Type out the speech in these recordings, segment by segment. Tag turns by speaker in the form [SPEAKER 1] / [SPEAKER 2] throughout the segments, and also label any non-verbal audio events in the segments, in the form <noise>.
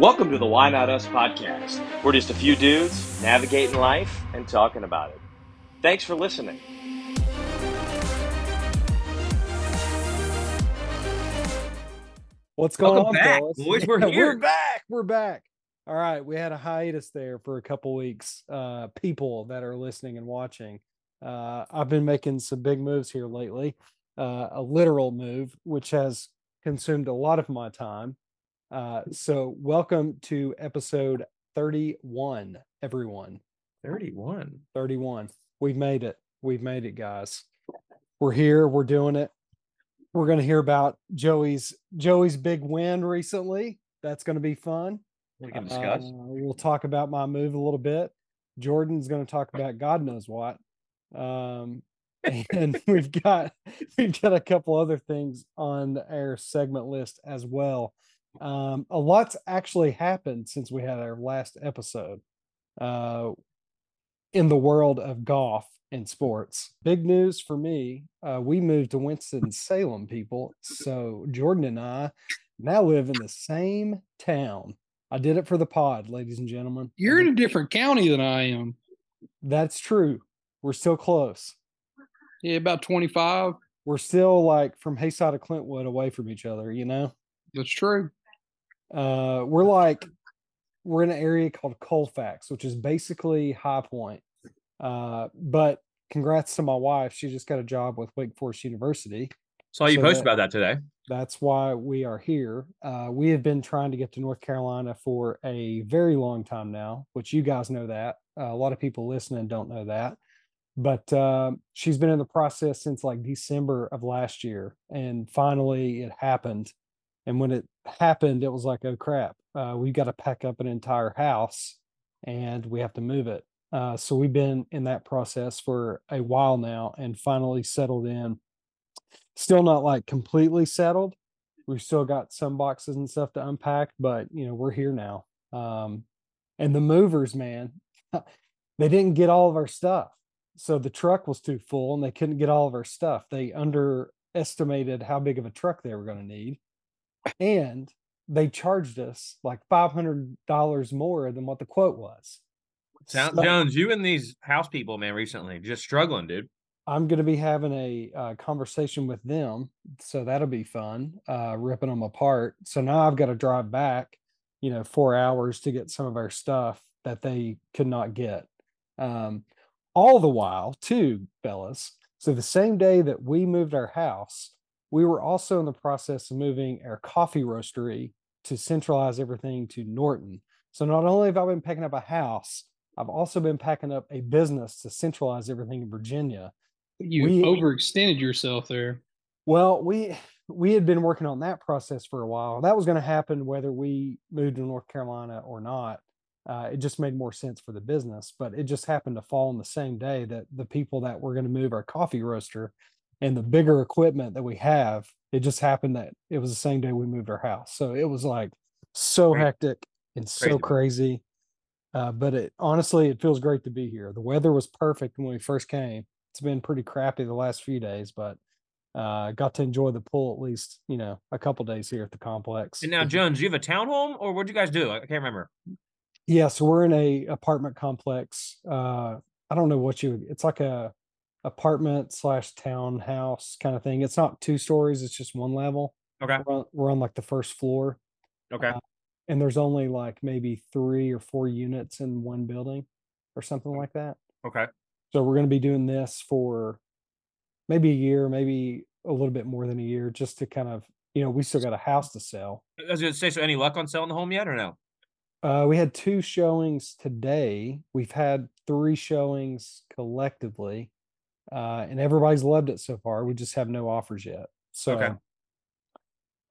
[SPEAKER 1] Welcome to the Why Not Us podcast. We're just a few dudes navigating life and talking about it. Thanks for listening.
[SPEAKER 2] What's going
[SPEAKER 3] Welcome
[SPEAKER 2] on,
[SPEAKER 3] back,
[SPEAKER 2] fellas?
[SPEAKER 3] boys. We're <laughs>
[SPEAKER 2] Yeah,
[SPEAKER 3] here.
[SPEAKER 2] We're back. We're back. All right, we had a hiatus there for a couple weeks. Uh, people that are listening and watching, uh, I've been making some big moves here lately. Uh, a literal move, which has consumed a lot of my time. Uh, so, welcome to episode thirty-one, everyone.
[SPEAKER 3] 31.
[SPEAKER 2] 31. We've made it. We've made it, guys. We're here. We're doing it. We're going to hear about Joey's Joey's big win recently. That's going to be fun.
[SPEAKER 3] We can discuss.
[SPEAKER 2] Uh, we'll talk about my move a little bit. Jordan's going to talk about God knows what. Um, <laughs> and we've got we've got a couple other things on our segment list as well. Um, a lot's actually happened since we had our last episode. Uh, in the world of golf and sports. Big news for me. Uh, we moved to Winston Salem, people. So Jordan and I now live in the same town. I did it for the pod, ladies and gentlemen.
[SPEAKER 4] You're in a different county than I am.
[SPEAKER 2] That's true. We're still close.
[SPEAKER 4] Yeah, about 25.
[SPEAKER 2] We're still like from Haysi to Clintwood away from each other, you know?
[SPEAKER 4] That's true.
[SPEAKER 2] Uh, we're like, we're in an area called Colfax, which is basically High Point. Uh, but congrats to my wife. She just got a job with Wake Forest University.
[SPEAKER 3] Saw you
[SPEAKER 2] so
[SPEAKER 3] post
[SPEAKER 2] that-
[SPEAKER 3] about that today.
[SPEAKER 2] That's why we are here. Uh, we have been trying to get to North Carolina for a very long time now, which you guys know that. Uh, a lot of people listening don't know that. But uh, she's been in the process since like December of last year. And finally it happened. And when it happened, it was like, oh crap, uh, we've got to pack up an entire house and we have to move it. Uh, so we've been in that process for a while now and finally settled in still not like completely settled. We've still got some boxes and stuff to unpack, but you know, we're here now. Um, and the movers, man, <laughs> they didn't get all of our stuff. So the truck was too full and they couldn't get all of our stuff. They underestimated how big of a truck they were going to need. And they charged us like $500 more than what the quote was.
[SPEAKER 3] Sound,
[SPEAKER 2] So-
[SPEAKER 3] Jones, you and these house people, man, recently just struggling, dude.
[SPEAKER 2] I'm going to be having a uh, conversation with them, so that'll be fun. Uh, ripping them apart. So now I've got to drive back, you know, four hours to get some of our stuff that they could not get. Um, all the while, too, fellas. So the same day that we moved our house, we were also in the process of moving our coffee roastery to centralize everything to Norton. So not only have I been picking up a house, I've also been packing up a business to centralize everything in Virginia.
[SPEAKER 4] You
[SPEAKER 2] We-
[SPEAKER 4] overextended yourself there.
[SPEAKER 2] Well, we we had been working on that process for a while. That was going to happen whether we moved to North Carolina or not. Uh, it just made more sense for the business, but it just happened to fall on the same day that the people that were going to move our coffee roaster and the bigger equipment that we have, it just happened that it was the same day we moved our house. So it was like so
[SPEAKER 3] Crazy.
[SPEAKER 2] hectic and so
[SPEAKER 3] Crazy.
[SPEAKER 2] crazy. Uh, but it honestly, it feels great to be here. The weather was perfect when we first came. It's been pretty crappy the last few days, but uh got to enjoy the pool at least you know a couple days here at the complex
[SPEAKER 3] And now, Jones, you have a townhome, or what'd you guys do? I can't remember.
[SPEAKER 2] yeah so we're in a apartment complex uh i don't know what you it's like a apartment slash townhouse kind of thing it's not two stories it's just one level
[SPEAKER 3] Okay.
[SPEAKER 2] we're on, we're on like the first floor
[SPEAKER 3] Okay.
[SPEAKER 2] Uh, and there's only like maybe three or four units in one building or something like that
[SPEAKER 3] Okay.
[SPEAKER 2] So we're going to be doing this for maybe a year, maybe a little bit more than a year, just to kind of, you know, we still got a house to sell.
[SPEAKER 3] I was gonna say, so any luck on selling the home yet, or no?
[SPEAKER 2] Uh, we had two showings today. We've had three showings collectively, uh, and everybody's loved it so far. We just have no offers yet. So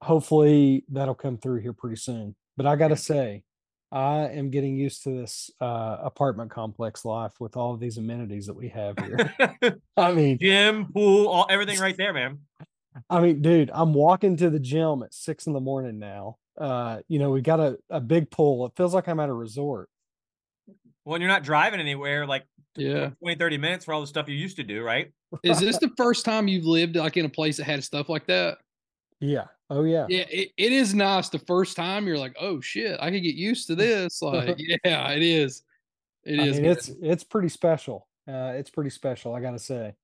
[SPEAKER 2] hopefully that'll come through here pretty soon. But I got to say, I am getting used to this uh, apartment complex life with all of these amenities that we have here. <laughs> I mean,
[SPEAKER 3] Gym, pool, all everything right there, man.
[SPEAKER 2] I mean, dude, I'm walking to the gym at six in the morning now. Uh, you know, we got a, a big pool. It feels like I'm at a resort.
[SPEAKER 3] When you're not driving anywhere, like
[SPEAKER 4] Yeah.
[SPEAKER 3] 20, 30 minutes for all the stuff you used to do, right?
[SPEAKER 4] Is this <laughs> the first time you've lived like in a place that had stuff like that?
[SPEAKER 2] Yeah. Oh yeah.
[SPEAKER 4] Yeah, it, it is nice. The first time you're like, oh shit, I could get used to <laughs> this. Like, yeah, it is. It
[SPEAKER 2] I
[SPEAKER 4] is.
[SPEAKER 2] Mean, it's it's pretty special. Uh, it's pretty special, I gotta say.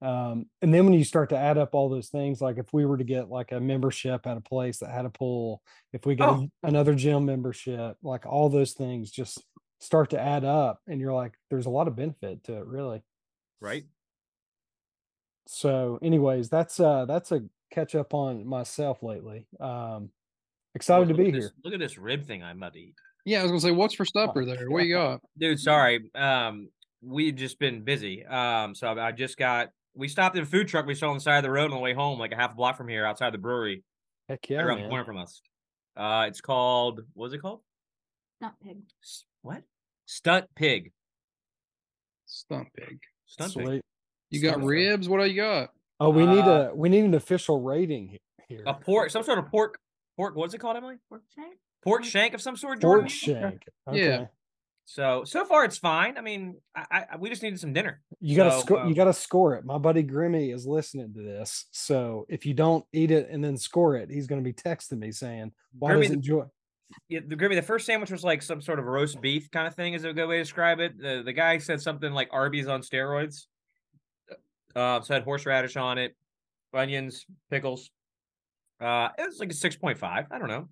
[SPEAKER 2] Um, and then when you start to add up all those things, like if we were to get like a membership at a place that had a pool, if we got
[SPEAKER 3] Oh.
[SPEAKER 2] another gym membership, like all those things just start to add up, and you're like, there's a lot of benefit to it, really.
[SPEAKER 3] Right.
[SPEAKER 2] So, anyways, that's uh that's a catch up on myself lately. Um, excited to be
[SPEAKER 3] at this-
[SPEAKER 2] here.
[SPEAKER 3] Look at this rib thing I'm about to eat.
[SPEAKER 4] yeah, I was gonna say, what's for supper there? What you got?
[SPEAKER 3] Dude, sorry. Um, we've just been busy. Um, so I I just got we stopped in a food truck we saw on the side of the road on the way home, like a half a block from here, outside the brewery,
[SPEAKER 2] Heck
[SPEAKER 3] right
[SPEAKER 2] yeah,
[SPEAKER 3] around the corner from us. Uh, it's called what is it called?
[SPEAKER 5] Not pig.
[SPEAKER 3] S- What? Stunt pig.
[SPEAKER 4] Stump pig.
[SPEAKER 3] Stunt pig.
[SPEAKER 2] Sweet.
[SPEAKER 4] You got
[SPEAKER 2] Stunt pig.
[SPEAKER 4] ribs? What do you got?
[SPEAKER 2] Oh, we need
[SPEAKER 3] Uh,
[SPEAKER 2] a we need an official rating he- here.
[SPEAKER 3] A pork, some sort of pork. Pork. What's it called, Emily?
[SPEAKER 5] Pork shank?
[SPEAKER 3] Pork shank of some sort. Jordan?
[SPEAKER 2] Pork shank.
[SPEAKER 4] Yeah.
[SPEAKER 3] So so far it's fine. I mean, I, I we just needed some dinner.
[SPEAKER 2] You gotta
[SPEAKER 3] So,
[SPEAKER 2] score.
[SPEAKER 3] um,
[SPEAKER 2] you gotta score it. My buddy Grimmy is listening to this, so if you don't eat it and then score it, he's gonna be texting me saying, "Why
[SPEAKER 3] Grimmy,
[SPEAKER 2] doesn't Joy?"
[SPEAKER 3] Yeah, the Grimmy, the first sandwich was like some sort of roast beef kind of thing, is a good way to describe it. The the guy said something like Arby's on steroids. Uh, so had horseradish on it, onions, pickles. Uh, it was like a six point five. I don't know.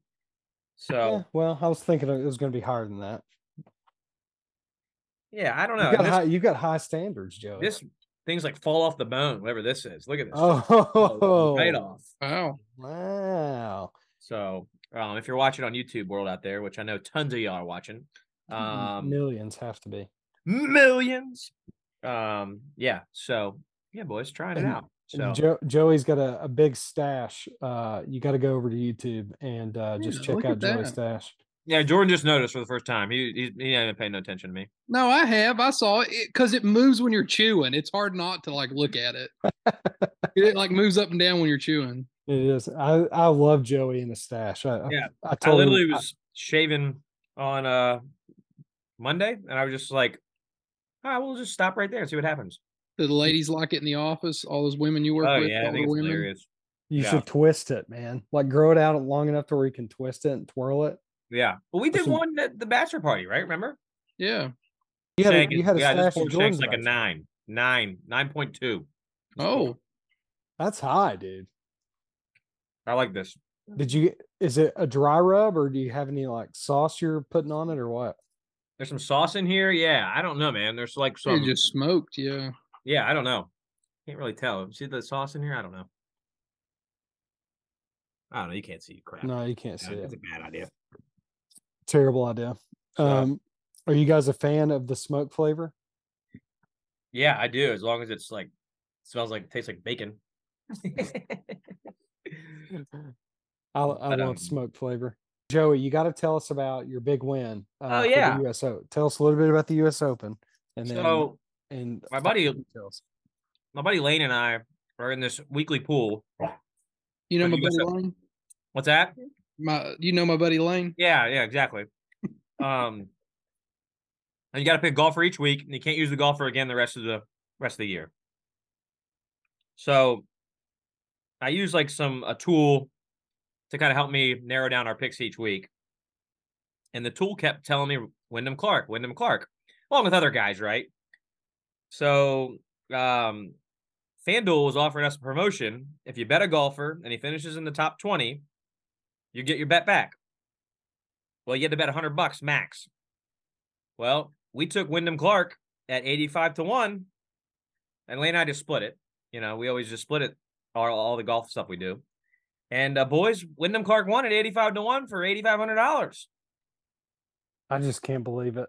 [SPEAKER 3] So
[SPEAKER 2] Yeah, well, I was thinking it was gonna be higher than that.
[SPEAKER 3] yeah, I don't know.
[SPEAKER 2] You got
[SPEAKER 3] And
[SPEAKER 2] high.
[SPEAKER 3] This,
[SPEAKER 2] You got high standards, Joe.
[SPEAKER 3] this things like fall off the bone, whatever this is. Look at this.
[SPEAKER 2] Oh, <laughs>
[SPEAKER 3] right off.
[SPEAKER 4] Wow.
[SPEAKER 2] Wow.
[SPEAKER 3] So um, if you're watching on YouTube world out there, which I know tons of y'all are watching, um,
[SPEAKER 2] Millions have to be.
[SPEAKER 3] millions. Um, yeah. So yeah, boys, trying it
[SPEAKER 2] And-
[SPEAKER 3] out. So
[SPEAKER 2] Jo- Joey's got a, a big stash. Uh, you got to go over to YouTube and uh, just
[SPEAKER 4] Yeah,
[SPEAKER 2] check out Joey's stash.
[SPEAKER 3] yeah, Jordan just noticed for the first time. He he, he ain't even paying no attention to me.
[SPEAKER 4] No, I have. I saw it because it moves when you're chewing. It's hard not to like look at it. <laughs> it like moves up and down when you're chewing.
[SPEAKER 2] It is. I I love Joey and the stash. I, I-
[SPEAKER 3] Yeah,
[SPEAKER 2] I,
[SPEAKER 3] I
[SPEAKER 2] told him-
[SPEAKER 3] literally
[SPEAKER 2] I-
[SPEAKER 3] was shaving on uh Monday, and I was just like, "All right, we'll just stop right there and see what happens."
[SPEAKER 4] Do the ladies like it in the office? All those women you work
[SPEAKER 3] Oh
[SPEAKER 4] with,
[SPEAKER 3] yeah, I
[SPEAKER 4] all
[SPEAKER 3] think
[SPEAKER 4] the
[SPEAKER 3] it's
[SPEAKER 4] women.
[SPEAKER 3] hilarious.
[SPEAKER 2] You
[SPEAKER 3] Yeah.
[SPEAKER 2] should twist it, man. Like grow it out long enough to where you can twist it and twirl it.
[SPEAKER 3] Yeah, well, we did
[SPEAKER 2] Listen-
[SPEAKER 3] one at the bachelor party, right? Remember?
[SPEAKER 4] Yeah.
[SPEAKER 2] You had a,
[SPEAKER 3] Shank
[SPEAKER 2] you
[SPEAKER 3] is-
[SPEAKER 2] had a
[SPEAKER 3] yeah,
[SPEAKER 2] stash of
[SPEAKER 3] pork
[SPEAKER 2] Jordan's
[SPEAKER 3] like a
[SPEAKER 2] back.
[SPEAKER 3] nine, nine, nine point two.
[SPEAKER 4] Oh,
[SPEAKER 2] That's high, dude.
[SPEAKER 3] I like this.
[SPEAKER 2] Did you? Is it a dry rub or do you have any like sauce you're putting on it or what?
[SPEAKER 3] There's some sauce in here. Yeah, I don't know, man. There's like
[SPEAKER 4] you
[SPEAKER 3] some.
[SPEAKER 4] just smoked. Yeah.
[SPEAKER 3] Yeah, I don't know. Can't really tell. See the sauce in here? I don't know. I don't know. You can't see crap.
[SPEAKER 2] No, you can't
[SPEAKER 3] Yeah,
[SPEAKER 2] see it.
[SPEAKER 3] It's a bad idea.
[SPEAKER 2] Terrible idea.
[SPEAKER 3] So,
[SPEAKER 2] Um, are you guys a fan of the smoke flavor?
[SPEAKER 3] yeah, I do. As long as it's like smells like tastes like bacon. <laughs> <laughs>
[SPEAKER 2] I, I
[SPEAKER 3] But,
[SPEAKER 2] love
[SPEAKER 3] um,
[SPEAKER 2] smoke flavor. Joey, you got to tell us about your big win. Uh,
[SPEAKER 3] Oh, yeah.
[SPEAKER 2] US Open. Tell us a little bit about the U.S. Open, and then
[SPEAKER 3] so
[SPEAKER 2] and
[SPEAKER 3] my buddy-
[SPEAKER 2] details.
[SPEAKER 3] my buddy Lane and I are in this weekly pool.
[SPEAKER 4] You know my
[SPEAKER 3] the
[SPEAKER 4] buddy
[SPEAKER 3] US
[SPEAKER 4] Lane.
[SPEAKER 3] What's that?
[SPEAKER 4] My, you know my buddy Lane.
[SPEAKER 3] Yeah, yeah, exactly. <laughs> Um, and you got to pick a golfer each week, and you can't use the golfer again the rest of the rest of the year. So, I use like some a tool to kind of help me narrow down our picks each week. And the tool kept telling me Wyndham Clark, Wyndham Clark, along with other guys, right? So, um, FanDuel was offering us a promotion. If you bet a golfer and he finishes in the top 20, you get your bet back. Well, you had to bet 100 bucks max. Well, we took Wyndham Clark at 85 to 1, and Lane and I just split it. You know, we always just split it, all, all the golf stuff we do. And uh, boys, Wyndham Clark won at 85 to 1 for $8,500.
[SPEAKER 2] I just can't believe it.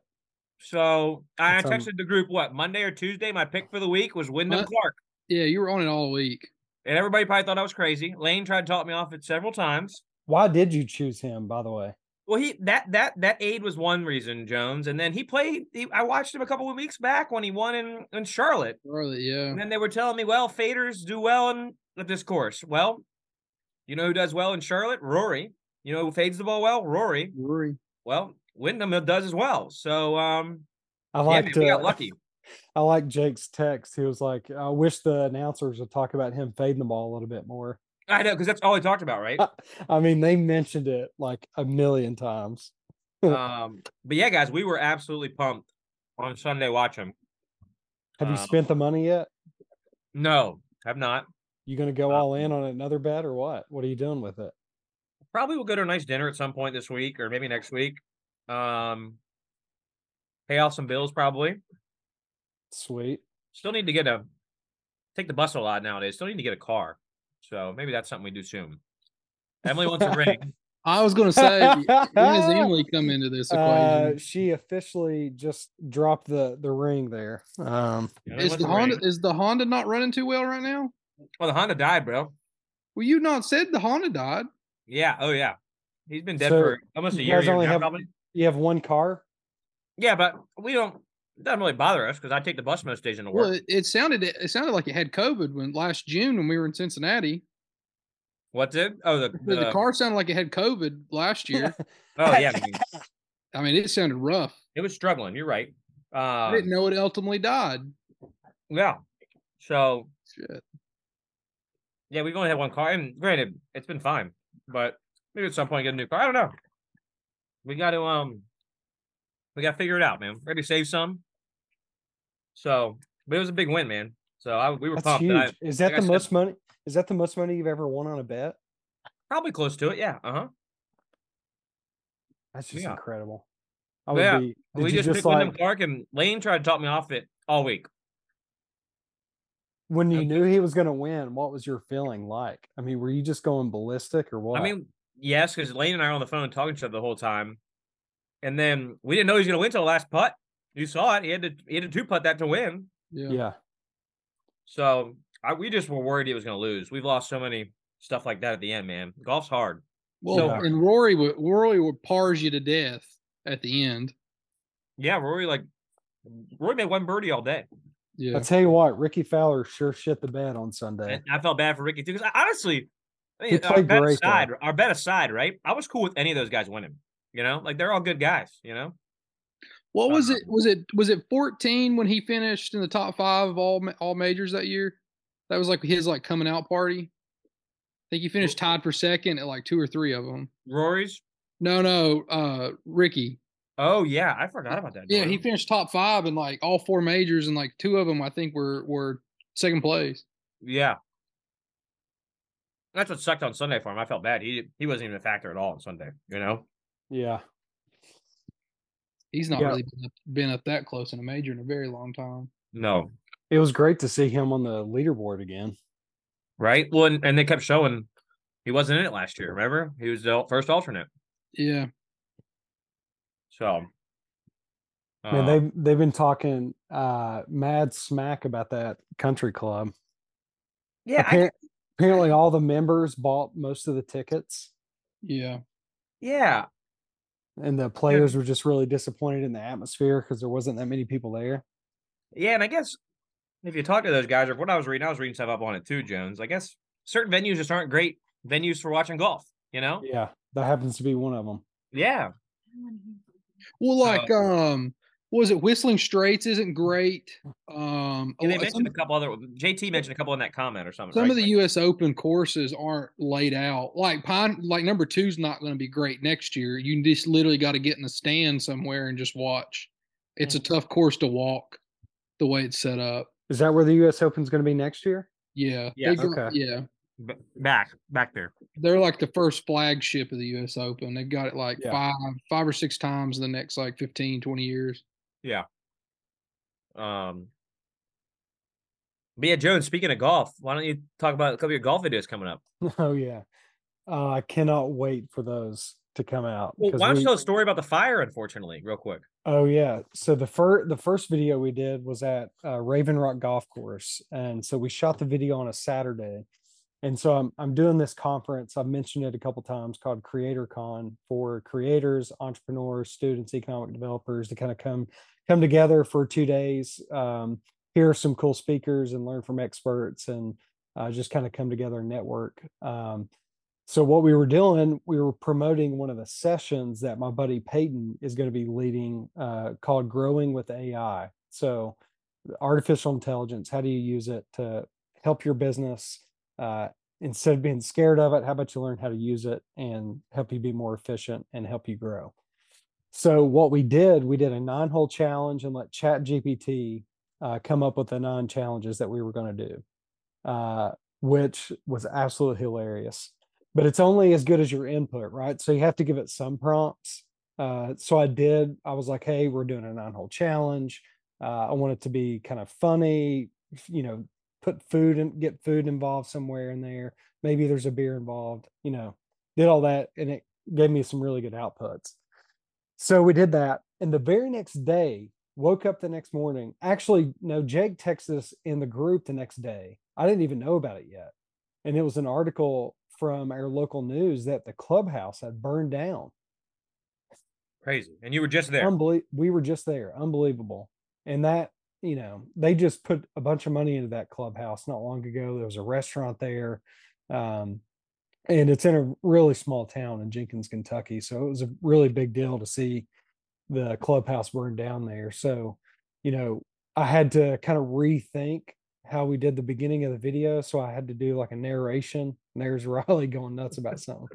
[SPEAKER 3] So I
[SPEAKER 2] That's, um,
[SPEAKER 3] texted the group, what, Monday or Tuesday? My pick for the week was Wyndham
[SPEAKER 4] What?
[SPEAKER 3] Clark.
[SPEAKER 4] Yeah, you were on it all week.
[SPEAKER 3] And everybody probably thought I was crazy. Lane tried to talk me off it several times.
[SPEAKER 2] Why did you choose him? By the way,
[SPEAKER 3] Well, he that that that aid was one reason, Jones, and then he played. He, I watched him a couple of weeks back when he won in in Charlotte,
[SPEAKER 4] Charlotte, yeah.
[SPEAKER 3] and then they were telling me, well, faders do well in at this course. Well, you know who does well in Charlotte? Rory. You know who fades the ball well? Rory.
[SPEAKER 4] Rory.
[SPEAKER 3] Well, Wyndham does as well. So, um,
[SPEAKER 2] I
[SPEAKER 3] yeah, man,
[SPEAKER 2] liked.
[SPEAKER 3] we got
[SPEAKER 2] uh,
[SPEAKER 3] lucky. <laughs>
[SPEAKER 2] I like Jake's text. He was like, "I wish the announcers would talk about him fading the ball a little bit more."
[SPEAKER 3] I know because that's all we talked about, right? <laughs>
[SPEAKER 2] I mean, they mentioned it like a million times. <laughs>
[SPEAKER 3] um, but yeah, guys, we were absolutely pumped on Sunday watching. Him.
[SPEAKER 2] Have you
[SPEAKER 3] Um,
[SPEAKER 2] spent the money yet?
[SPEAKER 3] No, have not.
[SPEAKER 2] You going to go
[SPEAKER 3] uh,
[SPEAKER 2] all in on another bet or what? What are you doing with it?
[SPEAKER 3] Probably we'll go to a nice dinner at some point this week or maybe next week. Um, pay off some bills probably.
[SPEAKER 2] Sweet.
[SPEAKER 3] Still need to get a take the bus a lot nowadays. Still need to get a car. So maybe that's something we do soon. Emily wants a <laughs> ring.
[SPEAKER 4] I was going to say, when does Emily come <laughs> into this
[SPEAKER 2] Uh,
[SPEAKER 4] equation?
[SPEAKER 2] she officially just dropped the the ring there. Um,
[SPEAKER 4] is
[SPEAKER 3] wants
[SPEAKER 4] the Honda
[SPEAKER 3] ring.
[SPEAKER 4] is the Honda not running too well right now?
[SPEAKER 3] Well, the Honda died, bro.
[SPEAKER 4] Well, you not said the Honda died.
[SPEAKER 3] Yeah. Oh yeah. He's been dead
[SPEAKER 2] So,
[SPEAKER 3] for almost a
[SPEAKER 2] you
[SPEAKER 3] year.
[SPEAKER 2] guys
[SPEAKER 3] year and
[SPEAKER 2] only
[SPEAKER 3] half,
[SPEAKER 2] have-
[SPEAKER 3] probably.
[SPEAKER 2] you have one car.
[SPEAKER 3] Yeah, but we don't. It doesn't really bother us because I take the bus most days in the work.
[SPEAKER 4] Well, it, it sounded it sounded like it had COVID when last June when we were in Cincinnati.
[SPEAKER 3] What did? Oh, the,
[SPEAKER 4] The,
[SPEAKER 3] the,
[SPEAKER 4] the car sounded like it had COVID last year. <laughs>
[SPEAKER 3] Oh yeah, I mean, <laughs>
[SPEAKER 4] I mean, it sounded rough.
[SPEAKER 3] it was struggling. You're right.
[SPEAKER 4] Uh I
[SPEAKER 3] Um,
[SPEAKER 4] didn't know it ultimately died.
[SPEAKER 3] yeah. So
[SPEAKER 4] Shit.
[SPEAKER 3] Yeah, we've only had one car, and granted, it's been fine. But maybe at some point get a new car. I don't know. We got to um, we got to figure it out, man. Maybe save some. So, but it was a big win, man. So I, we were
[SPEAKER 2] That's
[SPEAKER 3] pumped.
[SPEAKER 2] huge.
[SPEAKER 3] I,
[SPEAKER 2] Is that
[SPEAKER 3] like
[SPEAKER 2] the
[SPEAKER 3] said-
[SPEAKER 2] most money? Is that the most money you've ever won on a bet?
[SPEAKER 3] probably close to it. Yeah. Uh huh.
[SPEAKER 2] That's just
[SPEAKER 3] Yeah.
[SPEAKER 2] incredible. I would
[SPEAKER 3] Yeah,
[SPEAKER 2] be.
[SPEAKER 3] We just,
[SPEAKER 2] just
[SPEAKER 3] picked Wyndham
[SPEAKER 2] like
[SPEAKER 3] Clark, and Lane tried to talk me off it all week.
[SPEAKER 2] When you
[SPEAKER 3] Okay.
[SPEAKER 2] knew he was going to win? What was your feeling like? I mean, were you just going ballistic or what?
[SPEAKER 3] I mean, yes, because Lane and I were on the phone talking to each other the whole time, and then we didn't know he was going to win till the last putt. You saw it; he had to he had to two putt that to win.
[SPEAKER 4] Yeah.
[SPEAKER 2] yeah.
[SPEAKER 3] So I, we just were worried he was going to lose. We've lost so many stuff like that at the end, man. Golf's hard.
[SPEAKER 4] Well,
[SPEAKER 2] Yeah.
[SPEAKER 4] and Rory would Rory would pars you to death at the end.
[SPEAKER 3] Yeah, Rory like Rory made one birdie all day,
[SPEAKER 4] Yeah.
[SPEAKER 2] I tell you what, Rickie Fowler sure shit the bed on Sunday.
[SPEAKER 3] and I felt bad for Ricky too. Because honestly, I
[SPEAKER 2] He
[SPEAKER 3] mean, our
[SPEAKER 2] played
[SPEAKER 3] bet
[SPEAKER 2] great, though.
[SPEAKER 3] aside, our bet aside, right? I was cool with any of those guys winning. You know, like they're all good guys. You know,
[SPEAKER 4] What was
[SPEAKER 3] Um,
[SPEAKER 4] it? Was it was it 14 when he finished in the top five of all all majors that year? That was like his like coming out party. I think he finished tied for second at like two or three of them.
[SPEAKER 3] Rory's.
[SPEAKER 4] No, no, uh, Ricky.
[SPEAKER 3] Oh yeah, I forgot about that.
[SPEAKER 4] Yeah, he finished top five in like all four majors, and like two of them I think were were second place.
[SPEAKER 3] Yeah. That's what sucked on Sunday for him. I felt bad. He he wasn't even a factor at all on Sunday. You know.
[SPEAKER 2] yeah.
[SPEAKER 4] He's not
[SPEAKER 2] Yeah.
[SPEAKER 4] really been up, been up that close in a major in a very long time.
[SPEAKER 3] No.
[SPEAKER 2] It was great to see him on the leaderboard again.
[SPEAKER 3] Right. Well, and, and they kept showing he wasn't in it last year. Remember, he was the first alternate.
[SPEAKER 4] Yeah,
[SPEAKER 3] So.
[SPEAKER 2] Man,
[SPEAKER 3] uh,
[SPEAKER 2] they've they've been talking uh mad smack about that country club.
[SPEAKER 3] yeah, I,
[SPEAKER 2] apparently all the members bought most of the tickets
[SPEAKER 4] yeah.
[SPEAKER 3] yeah.
[SPEAKER 2] and the players were just really disappointed in the atmosphere because there wasn't that many people there.
[SPEAKER 3] Yeah, and I guess if you talk to those guys, or what I was reading, I was reading stuff up on it too, Jones. I guess certain venues just aren't great venues for watching golf. You know?
[SPEAKER 2] Yeah, that happens to be one of them.
[SPEAKER 3] Yeah.
[SPEAKER 4] Well, like
[SPEAKER 3] So-
[SPEAKER 4] um, was it Whistling Straits isn't great. Um, a
[SPEAKER 3] And they mentioned
[SPEAKER 4] some,
[SPEAKER 3] a couple other. JT mentioned a couple in that comment or something.
[SPEAKER 4] some
[SPEAKER 3] right?
[SPEAKER 4] of the
[SPEAKER 3] Like-
[SPEAKER 4] U.S. Open courses aren't laid out. Like Pine, like number two's not going to be great next year. You just literally got to get in the stand somewhere and just watch. It's a tough course to walk, the way it's set up.
[SPEAKER 2] Is that where the U.S. Open's going to be next year?
[SPEAKER 4] Yeah,
[SPEAKER 3] Yeah.
[SPEAKER 4] they
[SPEAKER 2] Okay.
[SPEAKER 4] yeah.
[SPEAKER 3] B- back back there.
[SPEAKER 4] They're like the first flagship of the U.S. Open. They've got it like
[SPEAKER 2] Yeah.
[SPEAKER 4] five, five or six times in the next like 15, 20 years.
[SPEAKER 3] Yeah. Um. But yeah, Jones. Speaking of golf, why don't you talk about a couple of your golf videos coming up? <laughs>
[SPEAKER 2] Oh yeah, uh, I cannot wait for those to come out.
[SPEAKER 3] Well,
[SPEAKER 2] 'cause
[SPEAKER 3] why don't
[SPEAKER 2] we-
[SPEAKER 3] you tell a story about the fire? Unfortunately, real quick.
[SPEAKER 2] Oh yeah. So the first the first video we did was at uh, Raven Rock Golf Course, and so we shot the video on a Saturday. And so I'm I'm doing this conference. I've mentioned it a couple times called Creator Con for creators, entrepreneurs, students, economic developers to kind of come come together for two days, um, hear some cool speakers, and learn from experts, and uh, just kind of come together and network. Um, so what we were doing, we were promoting one of the sessions that my buddy Peyton is going to be leading, uh, called "Growing with AI." So, artificial intelligence. How do you use it to help your business uh, instead of being scared of it, how about you learn how to use it and help you be more efficient and help you grow? So what we did, we did a nine hole challenge and let Chat GPT uh, come up with the nine challenges that we were going to do, uh, which was absolutely hilarious. But it's only as good as your input, right? So you have to give it some prompts. Uh, so I did. I was like, "Hey, we're doing a nine hole challenge. Uh, I want it to be kind of funny, you know, put food and get food involved somewhere in there. Maybe there's a beer involved, you know, did all that and it gave me some really good outputs. So we did that. And the very next day, woke up the next morning. Actually, no, Jake texted us in the group the next day. I didn't even know about it yet. And it was an article from our local news that the clubhouse had burned down.
[SPEAKER 3] Crazy. And you were just there.
[SPEAKER 2] Unbelie- we were just there. Unbelievable. And that you know, they just put a bunch of money into that clubhouse not long ago. There was a restaurant there. Um, and it's in a really small town in Jenkins, Kentucky. So it was a really big deal to see the clubhouse burn down there. So, you know, I had to kind of rethink how we did the beginning of the video. So I had to do like a narration. And there's <laughs> Riley going nuts about <laughs> something.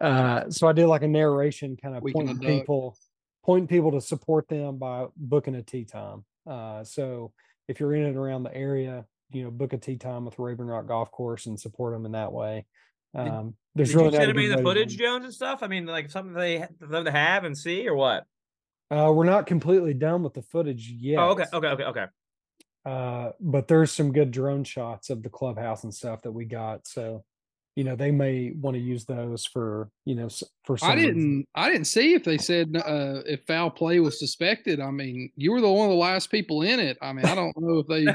[SPEAKER 2] Uh, so I did like a narration, kind of pointing people, pointing people to support them by booking a tee time. Uh, so if you're in and around the area, you know, book a tee time with Raven Rock Golf Course and support them in that way. Um, there's
[SPEAKER 3] Did
[SPEAKER 2] really
[SPEAKER 3] you send me the footage. Jones, and stuff? I mean, like something they them to have and see, or what?
[SPEAKER 2] Uh, we're not completely done with the footage yet.
[SPEAKER 3] Oh, okay, okay, okay, okay.
[SPEAKER 2] Uh, but there's some good drone shots of the clubhouse and stuff that we got. So, you know, they may want to use those for, you know, for some
[SPEAKER 4] I didn't. I didn't see if they said uh, if foul play was suspected. I mean, you were the one of the last people in it. I mean, I don't know if they.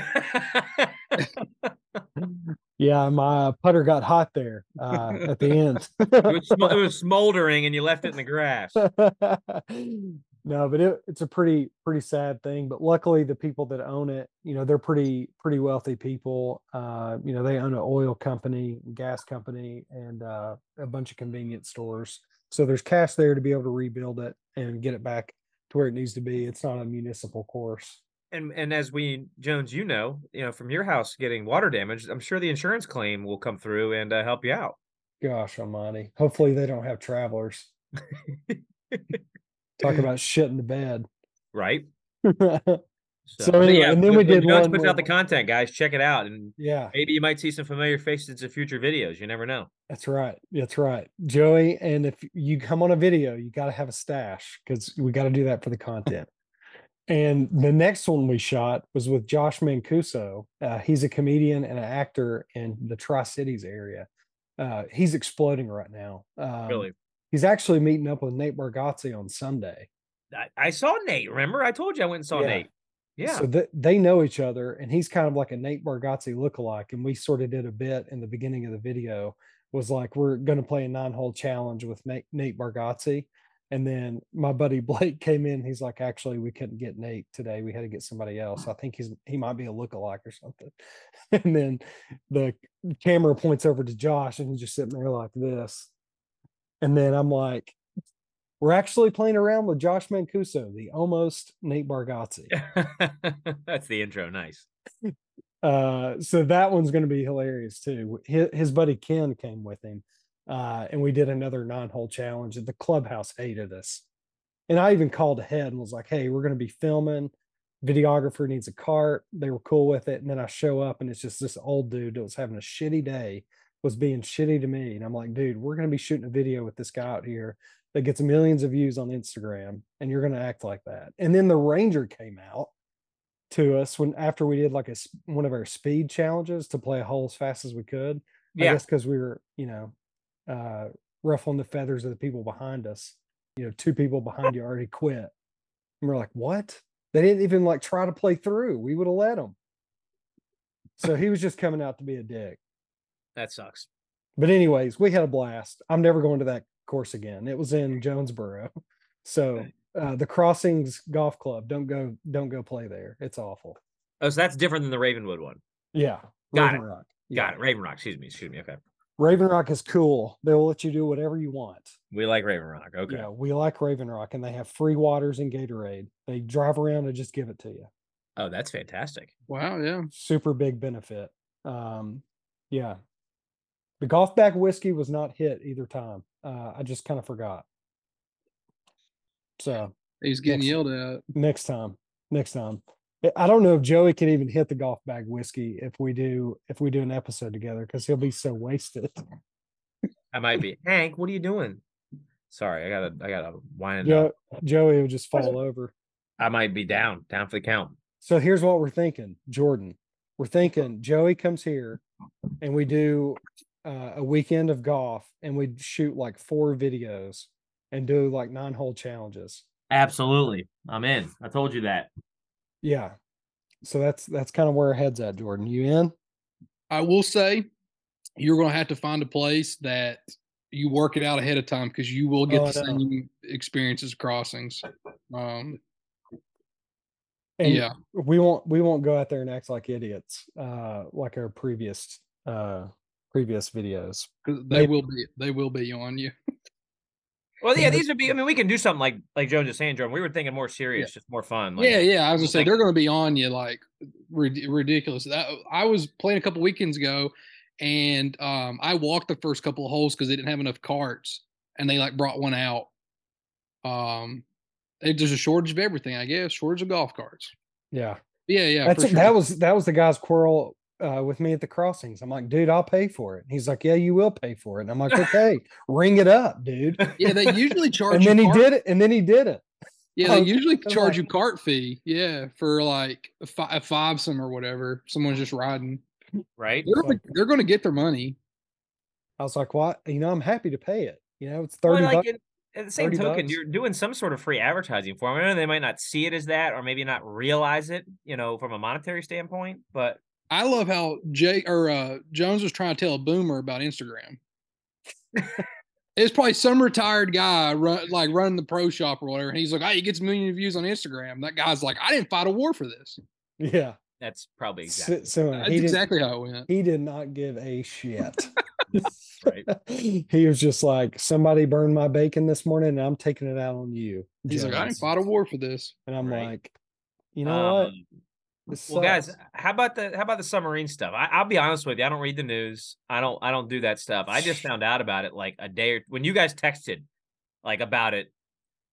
[SPEAKER 4] <laughs>
[SPEAKER 2] Yeah, my putter got hot there uh, at the end.
[SPEAKER 3] it, was sm- it was <laughs> smoldering, and you left it in the grass. <laughs>
[SPEAKER 2] no, but it, it's a pretty pretty sad thing. But luckily, the people that own it, you know, they're pretty pretty wealthy people. Uh, you know, they own an oil company, gas company, and uh, a bunch of convenience stores. So there's cash there to be able to rebuild it and get it back to where it needs to be. It's not a municipal course.
[SPEAKER 3] And and as we Jones, you know, you know, from your house getting water damage, I'm sure the insurance claim will come through and uh, help you out.
[SPEAKER 2] Gosh almighty. Hopefully they don't have travelers. <laughs> Talk <laughs> about shit in the bed.
[SPEAKER 3] Right. <laughs>
[SPEAKER 2] So
[SPEAKER 3] but
[SPEAKER 2] anyway, and then we did
[SPEAKER 3] Jones
[SPEAKER 2] one
[SPEAKER 3] puts out the content, guys. Check it out, and
[SPEAKER 2] yeah,
[SPEAKER 3] maybe you might see some familiar faces in future videos. You never know.
[SPEAKER 2] that's right. That's right. Joey, and if you come on a video, you got to have a stash because we got to do that for the content. and the next one we shot was with Josh Mancuso. Uh, he's a comedian and an actor in the Tri Cities area. Uh, he's exploding right now. Um,
[SPEAKER 3] Really.
[SPEAKER 2] He's actually meeting up with Nate Bargatze on Sunday.
[SPEAKER 3] I, I saw Nate. Remember, I told you I went and saw
[SPEAKER 2] Yeah.
[SPEAKER 3] Nate. Yeah.
[SPEAKER 2] So th- they know each other, and he's kind of like a Nate Bargatze lookalike. And we sort of did a bit in the beginning of the video was like, we're going to play a nine hole challenge with Nate, Nate Bargatze. And then my buddy <laughs> Blake came in. He's like, actually, we couldn't get Nate today. We had to get somebody else. I think he's he might be a lookalike or something. <laughs> and then the camera points over to Josh, and he's just sitting there like this. And then I'm like, we're actually playing around with Josh Mancuso, the almost Nate Bargatze. <laughs>
[SPEAKER 3] That's the intro. Nice.
[SPEAKER 2] Uh, so that one's going to be hilarious too. His, his buddy Ken came with him, uh, and we did another nine-hole challenge. And the clubhouse hated us, and I even called ahead and was like, "Hey, we're going to be filming. Videographer needs a cart." They were cool with it, and then I show up, and it's just this old dude that was having a shitty day, was being shitty to me, and I'm like, "Dude, we're going to be shooting a video with this guy out here that gets millions of views on Instagram, and you're going to act like that." And then the Ranger came out to us when after we did like a one of our speed challenges to play a hole as fast as we could. I
[SPEAKER 3] Yeah.
[SPEAKER 2] guess because we were, you know, uh, ruffling the feathers of the people behind us. You know, two people behind you already quit. And we're like, what? They didn't even like try to play through. We would have let them. So he was just coming out to be a dick.
[SPEAKER 3] That sucks.
[SPEAKER 2] But anyways, we had a blast. I'm never going to that course again. It was in Jonesboro. So uh, the Crossings Golf Club, don't go, don't go play there. It's awful.
[SPEAKER 3] Oh, so that's different than the Ravenwood one.
[SPEAKER 2] Yeah.
[SPEAKER 3] Got
[SPEAKER 2] Raven
[SPEAKER 3] it.
[SPEAKER 2] Rock.
[SPEAKER 3] Got it. Raven Rock. Excuse me. Excuse me. Okay.
[SPEAKER 2] Raven Rock is cool. They'll let you do whatever you want.
[SPEAKER 3] We like Raven Rock. Okay.
[SPEAKER 2] Yeah, we like Raven Rock and they have free waters and Gatorade. They drive around and just give it to you.
[SPEAKER 3] Oh, that's fantastic.
[SPEAKER 4] Wow. Yeah.
[SPEAKER 2] Super big benefit. Um, yeah. The golf bag whiskey was not hit either time. Uh, I just kind of forgot. So
[SPEAKER 4] He's getting
[SPEAKER 2] Next-
[SPEAKER 4] yelled at.
[SPEAKER 2] next time, next time. I- I don't know if Joey can even hit the golf bag whiskey if we do if we do an episode together because he'll be so wasted.
[SPEAKER 3] I might be. Hank, what are you doing? Sorry, I gotta I gotta wind it up.
[SPEAKER 2] Joey will just fall over.
[SPEAKER 3] I might be down, down for the count.
[SPEAKER 2] So here's what we're thinking, Jordan. We're thinking Joey comes here and we do uh, a weekend of golf and we'd shoot like four videos and do like nine hole challenges.
[SPEAKER 3] Absolutely. I'm in. I told you that.
[SPEAKER 2] Yeah. So that's that's kind of where our head's at, Jordan. You in?
[SPEAKER 4] I will say you're going to have to find a place that you work it out ahead of time because you will get
[SPEAKER 2] Oh,
[SPEAKER 4] the same experiences crossings. Um,
[SPEAKER 2] And
[SPEAKER 4] yeah,
[SPEAKER 2] we won't we won't go out there and act like idiots, uh, like our previous uh previous videos.
[SPEAKER 4] they
[SPEAKER 2] Maybe-
[SPEAKER 4] will be they will be on you. <laughs>
[SPEAKER 3] Well, yeah,
[SPEAKER 2] Yeah.
[SPEAKER 3] these would be. I mean, we can do something like like Jones is saying, Jordan. We were thinking more serious, just more fun. Like,
[SPEAKER 4] yeah, yeah. I was gonna say
[SPEAKER 3] like-
[SPEAKER 4] they're gonna be on you like rid- ridiculous. That, I was playing a couple weekends ago, and um, I walked the first couple of holes because they didn't have enough carts, and they like brought one out. Um, it- there's a shortage
[SPEAKER 2] uh, with me at the crossings. I'm like, dude, I'll pay for it. He's like, yeah, you will pay for it. And I'm like, okay, <laughs> ring it up, dude. <laughs>
[SPEAKER 4] yeah. They usually <laughs> charge.
[SPEAKER 2] And
[SPEAKER 4] you
[SPEAKER 2] then he
[SPEAKER 4] cart-
[SPEAKER 2] did it, and then he did it.
[SPEAKER 4] Yeah, they usually
[SPEAKER 2] I'm
[SPEAKER 4] charge
[SPEAKER 2] like-
[SPEAKER 4] you cart fee. Yeah, for like a, fi- a five some or whatever. Someone's just riding.
[SPEAKER 3] right.
[SPEAKER 4] They're gonna, they're gonna get their money.
[SPEAKER 2] I was like, what? You know, I'm happy to pay it. You know, it's
[SPEAKER 3] Well,
[SPEAKER 2] 30
[SPEAKER 3] like
[SPEAKER 2] bucks.
[SPEAKER 3] in- at the same token,
[SPEAKER 2] bucks.
[SPEAKER 3] you're doing some sort of free advertising for them. I know they might not see it as that, or maybe not realize it, you know, from a monetary standpoint. But
[SPEAKER 4] I love how Jay or uh, Jones was trying to tell a boomer about Instagram. it's probably some retired guy run, like running the pro shop or whatever, and he's like, "Hey, he gets a million views on Instagram." That guy's like, "I didn't fight a war for this."
[SPEAKER 2] Yeah.
[SPEAKER 3] that's probably exactly
[SPEAKER 2] so
[SPEAKER 4] That's
[SPEAKER 2] he
[SPEAKER 4] exactly how it went.
[SPEAKER 2] he did not give a shit.
[SPEAKER 3] Right. <laughs> <laughs>
[SPEAKER 2] he was just like, somebody burned my bacon this morning, and I'm taking it out on you.
[SPEAKER 4] He's like, "I didn't fight a war for this."
[SPEAKER 2] And I'm
[SPEAKER 3] Right.
[SPEAKER 2] like, you know what?
[SPEAKER 3] Um,
[SPEAKER 2] This
[SPEAKER 3] Well, guys, how about the how about the submarine stuff? I, I'll be honest with you. I don't read the news. I don't. I don't do that stuff. I just <sighs> found out about it like a day or when you guys texted, like about it.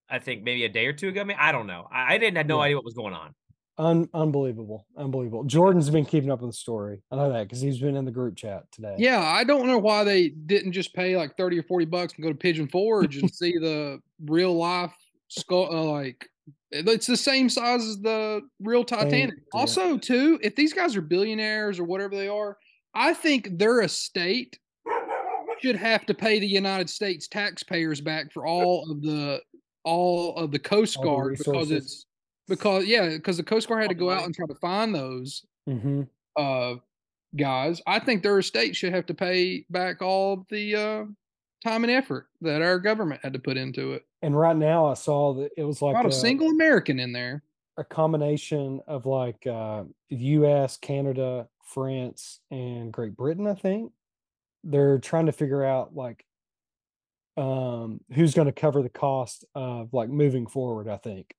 [SPEAKER 3] I think maybe a day or two ago. I mean, I don't know. I, I didn't have no
[SPEAKER 2] Yeah.
[SPEAKER 3] idea what was going on.
[SPEAKER 2] Un- unbelievable, unbelievable. Jordan's been keeping up with the story. I know that because he's been in the group chat today.
[SPEAKER 4] Yeah, I don't know why they didn't just pay like thirty or forty bucks and go to Pigeon Forge and see the real life skull. Uh, like it's the same size as the real Titanic.
[SPEAKER 2] yeah.
[SPEAKER 4] Also, too, if these guys are billionaires or whatever they are, I think their estate should have to pay the United States taxpayers back for all of the all of the Coast
[SPEAKER 2] All the
[SPEAKER 4] Guard because it's because yeah because the Coast Guard had to go out and try to find those
[SPEAKER 2] hmm
[SPEAKER 4] uh guys, I think their estate should have to pay back all the uh time and effort that our government had to put into it.
[SPEAKER 2] And right now, I saw that it was like
[SPEAKER 4] Not
[SPEAKER 2] a,
[SPEAKER 4] a single American in there.
[SPEAKER 2] a combination of like uh, U.S., Canada, France, and Great Britain. I think they're trying to figure out like um who's going to cover the cost of like moving forward. I think,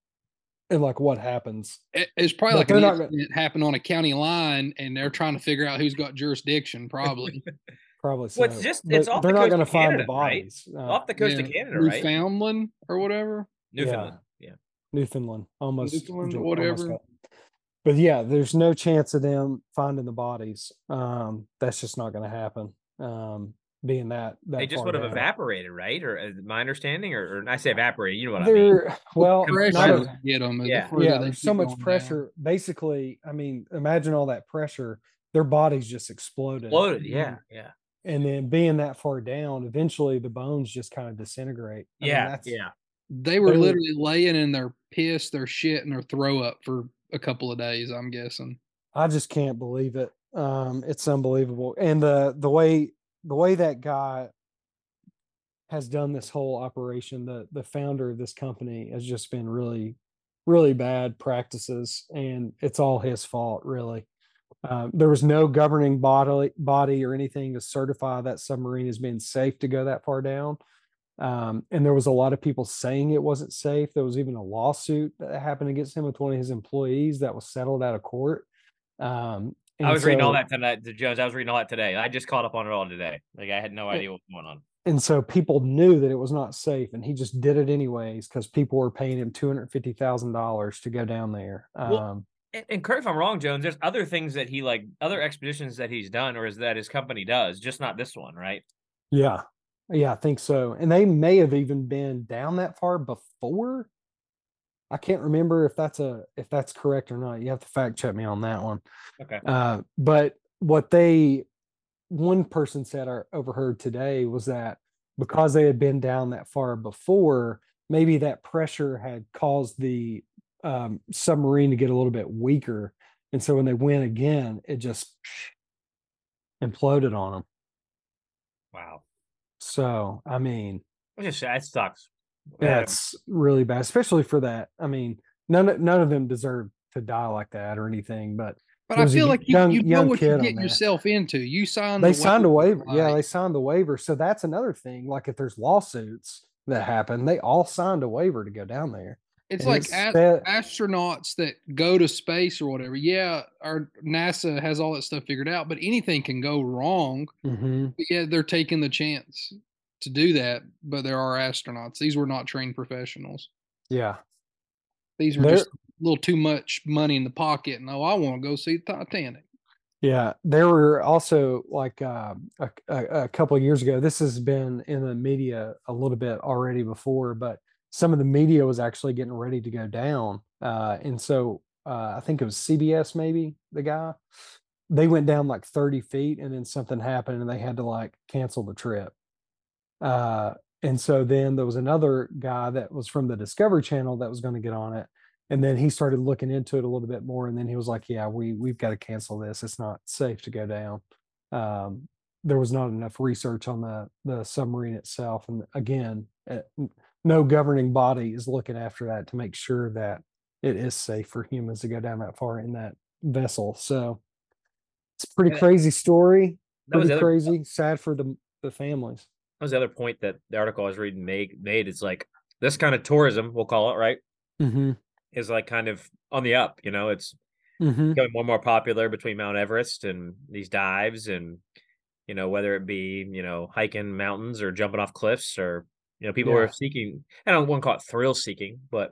[SPEAKER 2] and like what happens.
[SPEAKER 4] It- It's probably
[SPEAKER 2] But
[SPEAKER 4] like an
[SPEAKER 2] not
[SPEAKER 4] incident happened on a county line, and they're trying to figure out who's got jurisdiction. Probably <laughs>
[SPEAKER 2] Probably so.
[SPEAKER 3] Well, it's just- it's off
[SPEAKER 2] they're
[SPEAKER 3] the
[SPEAKER 2] not
[SPEAKER 3] coast
[SPEAKER 2] going to
[SPEAKER 3] of
[SPEAKER 2] find the
[SPEAKER 3] Canada, right?
[SPEAKER 2] bodies. Uh,
[SPEAKER 3] Off the coast of Canada, right?
[SPEAKER 4] Newfoundland or whatever.
[SPEAKER 3] Newfoundland. Yeah.
[SPEAKER 2] Newfoundland, almost
[SPEAKER 4] Newfoundland,
[SPEAKER 2] jo-
[SPEAKER 4] whatever.
[SPEAKER 2] got- But yeah, there's no chance of them finding the bodies. Um, that's just not going to happen. Um, being that, that
[SPEAKER 3] They just would have
[SPEAKER 2] down.
[SPEAKER 3] evaporated, right? Or uh, my understanding, or, or I say evaporated. You know what I mean?
[SPEAKER 2] They're well,
[SPEAKER 3] Compressed
[SPEAKER 2] not
[SPEAKER 4] Pressure
[SPEAKER 2] a-
[SPEAKER 4] get them.
[SPEAKER 3] Yeah.
[SPEAKER 2] yeah. There's so much pressure. Basically, I mean, imagine all that pressure. Their bodies just exploded.
[SPEAKER 3] Exploded. Yeah. Yeah.
[SPEAKER 2] And then being that far down, eventually the bones just kind of disintegrate. I
[SPEAKER 3] Yeah.
[SPEAKER 2] that's-
[SPEAKER 3] yeah.
[SPEAKER 4] They were
[SPEAKER 2] They were-
[SPEAKER 4] literally laying in their piss, their shit, and their throw up for a couple of days. I'm guessing.
[SPEAKER 2] I just can't believe it. Um, it's unbelievable. And the the way the way that guy has done this whole operation, the the founder of this company has just been really, really bad practices, and it's all his fault, really. Um, there was no governing body body or anything to certify that submarine as being safe to go that far down. Um, and there was a lot of people saying it wasn't safe. There was even a lawsuit that happened against him with one of his employees that was settled out of court. Um,
[SPEAKER 3] I was reading all that tonight, to Jones. I was reading all that today. I just caught up on it all today. Like I had no idea what was going on.
[SPEAKER 2] and so people knew that it was not safe and he just did it anyways because people were paying him $250000 to go down there
[SPEAKER 3] Well,
[SPEAKER 2] um
[SPEAKER 3] And, and correct if I'm wrong, Jones. There's other things that he like, other expeditions that he's done, or is that his company does, just not this one, right?
[SPEAKER 2] yeah yeah i think so and they may have even been down that far before i can't remember if that's a if that's correct or not you have to fact check me on that one
[SPEAKER 3] Okay.
[SPEAKER 2] Uh, but what they, one person said I overheard today was that because they had been down that far before, maybe that pressure had caused the um, submarine to get a little bit weaker, and so when they went again, it just <sniffs> imploded on them.
[SPEAKER 3] Wow.
[SPEAKER 2] So I mean,
[SPEAKER 3] It just that sucks. Man,
[SPEAKER 2] that's really bad, especially for that. I mean, none of- none of them deserve to die like that or anything, but
[SPEAKER 4] But I feel like you,
[SPEAKER 2] young-
[SPEAKER 4] you know
[SPEAKER 2] young
[SPEAKER 4] what
[SPEAKER 2] kid
[SPEAKER 4] you're
[SPEAKER 2] on
[SPEAKER 4] getting yourself into. You signed.
[SPEAKER 2] they
[SPEAKER 4] the
[SPEAKER 2] signed a waiver. Yeah, they signed the waiver. So that's another thing. Like if there's lawsuits that happen, they all signed a waiver to go down there.
[SPEAKER 4] It's
[SPEAKER 2] And
[SPEAKER 4] like
[SPEAKER 2] it
[SPEAKER 4] a- astronauts that go to space or whatever. Yeah, our NASA has all that stuff figured out, but anything can go wrong.
[SPEAKER 2] Mhm.
[SPEAKER 4] But yeah, they're taking the chance to do that. But there are astronauts. These were not trained professionals.
[SPEAKER 2] Yeah.
[SPEAKER 4] These were
[SPEAKER 2] There-
[SPEAKER 4] just a little too much money in the pocket. And oh, I want to go see the Titanic.
[SPEAKER 2] Yeah, there were also like uh, a, a, a couple of years ago. This has been in the media a little bit already before, but some of the media was actually getting ready to go down, uh, and so uh, I think it was CBS, maybe the guy. They went down like thirty feet, and then something happened, and they had to like cancel the trip. Uh, and so then there was another guy that was from the Discovery Channel that was going to get on it, and then he started looking into it a little bit more and then he was like yeah we we've got to cancel this it's not safe to go down um, there was not enough research on the the submarine itself and again n- no governing body is looking after that to make sure that it is safe for humans to go down that far in that vessel so it's a pretty crazy story pretty
[SPEAKER 3] the other,
[SPEAKER 2] crazy sad for the the families
[SPEAKER 3] that was the other point that the article I was reading made. Made it's like this kind of tourism, we'll call it, right,
[SPEAKER 2] mm-hmm.
[SPEAKER 3] is like kind of on the up. You know, it's
[SPEAKER 2] Mm-hmm.
[SPEAKER 3] becoming more and more popular between Mount Everest and these dives, and you know whether it be you know hiking mountains or jumping off cliffs, or you know people
[SPEAKER 2] Yeah.
[SPEAKER 3] are seeking. And I don't want to call it thrill seeking, but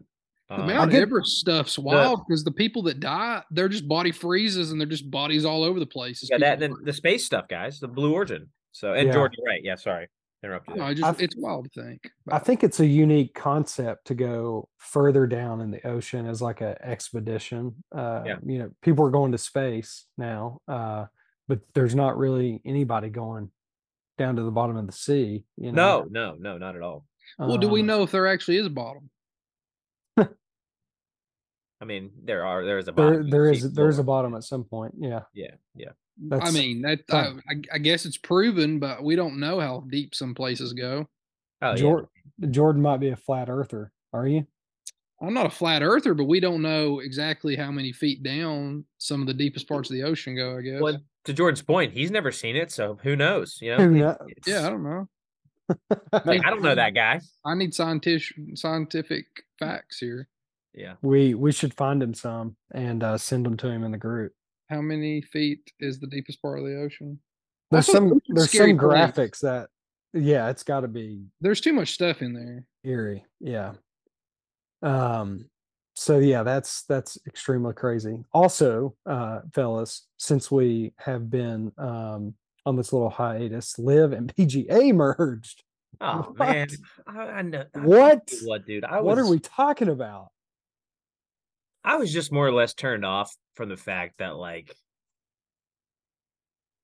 [SPEAKER 4] The
[SPEAKER 3] um,
[SPEAKER 4] Mount
[SPEAKER 2] get-
[SPEAKER 4] Everest stuff's wild because the people that die, they're just body freezes and they're just bodies all over the place. as
[SPEAKER 3] yeah, that and then the space stuff, guys, the Blue Origin. So and
[SPEAKER 2] Yeah.
[SPEAKER 3] Jordan, right? Yeah, sorry, interrupted.
[SPEAKER 4] No. I just,
[SPEAKER 2] I've-
[SPEAKER 4] it's wild to think.
[SPEAKER 2] I think it's a unique concept to go further down in the ocean as like a expedition. Uh,
[SPEAKER 3] Yeah.
[SPEAKER 2] You know, people are going to space now, uh, but there's not really anybody going down to the bottom of the sea. You know.
[SPEAKER 3] No, no, no, not at all.
[SPEAKER 4] well, do we
[SPEAKER 2] Um,
[SPEAKER 4] know if there actually is a bottom? <laughs>
[SPEAKER 3] I mean, there are there is a
[SPEAKER 2] There,
[SPEAKER 3] bottom.
[SPEAKER 2] there
[SPEAKER 3] sea
[SPEAKER 2] is there is a bottom at some point. Yeah,
[SPEAKER 3] Yeah, yeah.
[SPEAKER 4] I mean, that I. I, I guess it's proven, but we don't know how deep some places go.
[SPEAKER 3] Oh, yeah.
[SPEAKER 2] Jordan. Jordan might be a flat earther. Are you?
[SPEAKER 4] I'm not a flat earther, but we don't know exactly how many feet down some of the deepest parts of the ocean go. I guess.
[SPEAKER 3] Well, to Jordan's point, he's never seen it, so who knows? You know,
[SPEAKER 2] Who knows?
[SPEAKER 4] yeah, I don't know. <laughs>
[SPEAKER 3] like, I don't know that guy.
[SPEAKER 4] I need scientific scientific facts here.
[SPEAKER 3] Yeah,
[SPEAKER 2] we we should find him some and uh, send them to him in the group.
[SPEAKER 4] How many feet is the deepest part of the ocean?
[SPEAKER 2] There's some there's
[SPEAKER 4] scary
[SPEAKER 2] some
[SPEAKER 4] place.
[SPEAKER 2] graphics that yeah, it's got to be
[SPEAKER 4] There's too much stuff in there.
[SPEAKER 2] eerie yeah um so yeah that's that's extremely crazy also uh fellas since we have been um on this little hiatus LIV and <laughs> pga merged
[SPEAKER 3] Oh
[SPEAKER 2] What?
[SPEAKER 3] man, I, I know. I-
[SPEAKER 2] What?
[SPEAKER 3] What, dude? I
[SPEAKER 2] what are we talking about
[SPEAKER 3] I was just more or less turned off from the fact that like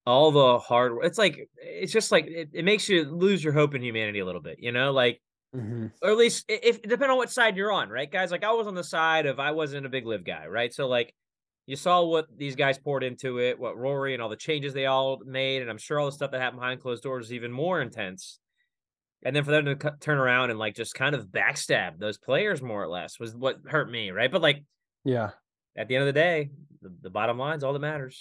[SPEAKER 3] all the hard. work. It's like it's just like it, it makes you lose your hope in humanity a little bit. You know, like
[SPEAKER 2] Mhm.
[SPEAKER 3] or at least if depending on what side you're on, right, guys? Like I was on the side of I wasn't a big LIV guy, right? So like you saw what these guys poured into it, what Rory and all the changes they all made, and I'm sure all the stuff that happened behind closed doors is even more intense. And then for them to cu- turn around and like just kind of backstab those players more or less was what hurt me, right? But like
[SPEAKER 2] yeah
[SPEAKER 3] at the end of the day, the, the bottom line's all that matters.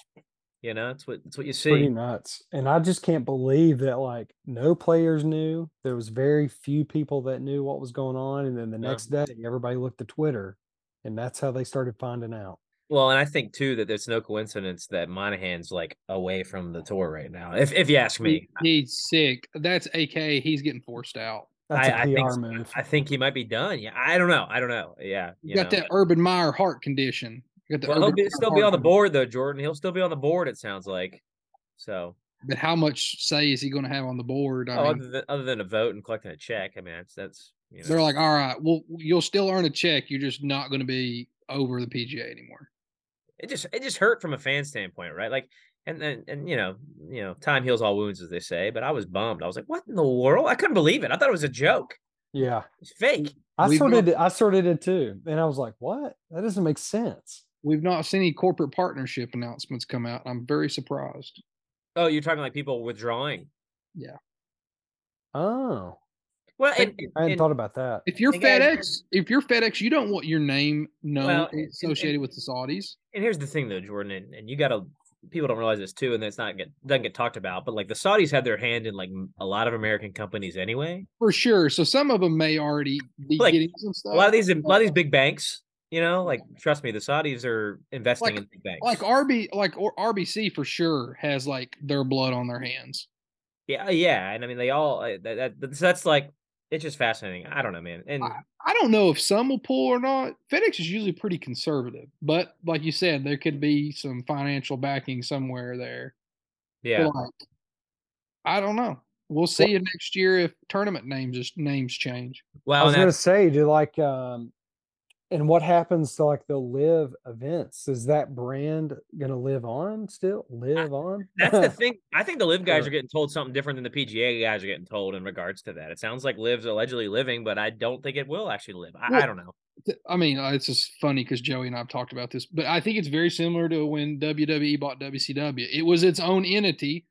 [SPEAKER 3] You know, it's what it's what you see.
[SPEAKER 2] pretty nuts and i just can't believe that like no players knew there was very few people that knew what was going on and then the
[SPEAKER 3] Yeah.
[SPEAKER 2] next day everybody looked at twitter and that's how they started finding out
[SPEAKER 3] Well, and I think too that there's no coincidence that Monahan's like away from the tour right now. If if you ask me,
[SPEAKER 4] He- he's sick. That's AK. He's getting forced out.
[SPEAKER 2] That's
[SPEAKER 3] I-
[SPEAKER 2] a
[SPEAKER 3] I think
[SPEAKER 2] PR
[SPEAKER 3] so.
[SPEAKER 2] move.
[SPEAKER 3] I think he might be done. Yeah, I don't know. I don't know. Yeah,
[SPEAKER 4] You
[SPEAKER 3] you
[SPEAKER 4] got
[SPEAKER 3] know.
[SPEAKER 4] that Urban Meyer heart condition. You got the
[SPEAKER 3] Well, he'll be, still be on the board though, Jordan. He'll still be on the board. It sounds like. So,
[SPEAKER 4] But how much say is he going to have on the board? I
[SPEAKER 3] oh,
[SPEAKER 4] mean,
[SPEAKER 3] other than other than a vote and collecting a check, I mean, that's that's you know.
[SPEAKER 4] they're like, all right, well, you'll still earn a check. You're just not going to be over the PGA anymore.
[SPEAKER 3] it just it just hurt from a fan standpoint, right? Like, and and and you know, you know, time heals all wounds, as they say. But I was bummed. I was like, what in the world? I couldn't believe it. I thought it was a joke.
[SPEAKER 2] Yeah.
[SPEAKER 3] It's fake.
[SPEAKER 2] I
[SPEAKER 4] We've
[SPEAKER 2] sorted
[SPEAKER 4] got-
[SPEAKER 2] it. I sorted it too. And I was like, what? That doesn't make sense.
[SPEAKER 4] We've not seen any corporate partnership announcements come out. I'm very surprised.
[SPEAKER 3] Oh, you're talking like people withdrawing. Yeah.
[SPEAKER 2] Oh.
[SPEAKER 3] Well, and, and-
[SPEAKER 2] I hadn't
[SPEAKER 3] and-
[SPEAKER 2] thought about that.
[SPEAKER 4] If you're
[SPEAKER 3] And guys-
[SPEAKER 4] FedEx, if you're FedEx, you don't want your name known
[SPEAKER 3] Well,
[SPEAKER 4] and
[SPEAKER 3] and- and-
[SPEAKER 4] associated with the Saudis.
[SPEAKER 3] And here's the thing, though, Jordan, and, and you got to people don't realize this too, and it's not get doesn't get talked about. But like the Saudis had their hand in like a lot of American companies anyway.
[SPEAKER 4] For sure. So some of them may already be
[SPEAKER 3] Like,
[SPEAKER 4] getting some stuff.
[SPEAKER 3] A lot of these, a lot of these big banks, you know, like trust me, the Saudis are investing
[SPEAKER 4] Like-
[SPEAKER 3] in big banks.
[SPEAKER 4] like RB, like or RBC for sure has like their blood on their hands.
[SPEAKER 3] yeah, yeah, and I mean they all uh, that, that that's- that's like it's just fascinating. I don't know, man, and
[SPEAKER 4] I don't know if some will pull or not. FedEx is usually pretty conservative, but like you said, there could be some financial backing somewhere there.
[SPEAKER 3] yeah,
[SPEAKER 4] like, I don't know. We'll see you next year if tournament names just names change.
[SPEAKER 3] well,
[SPEAKER 2] I was gonna say, do you like um and what happens to like the LIV events? Is that brand gonna live on still? Live on? <laughs>
[SPEAKER 3] That's the <laughs> thing. I think the LIV guys are getting told something different than the PGA guys are getting told in regards to that. It sounds like LIV's allegedly living, but I don't think it will actually live. I, I don't know.
[SPEAKER 4] I mean, uh, it's just funny because Joey and I've talked about this, but I think it's very similar to when WWE bought WCW. It was its own entity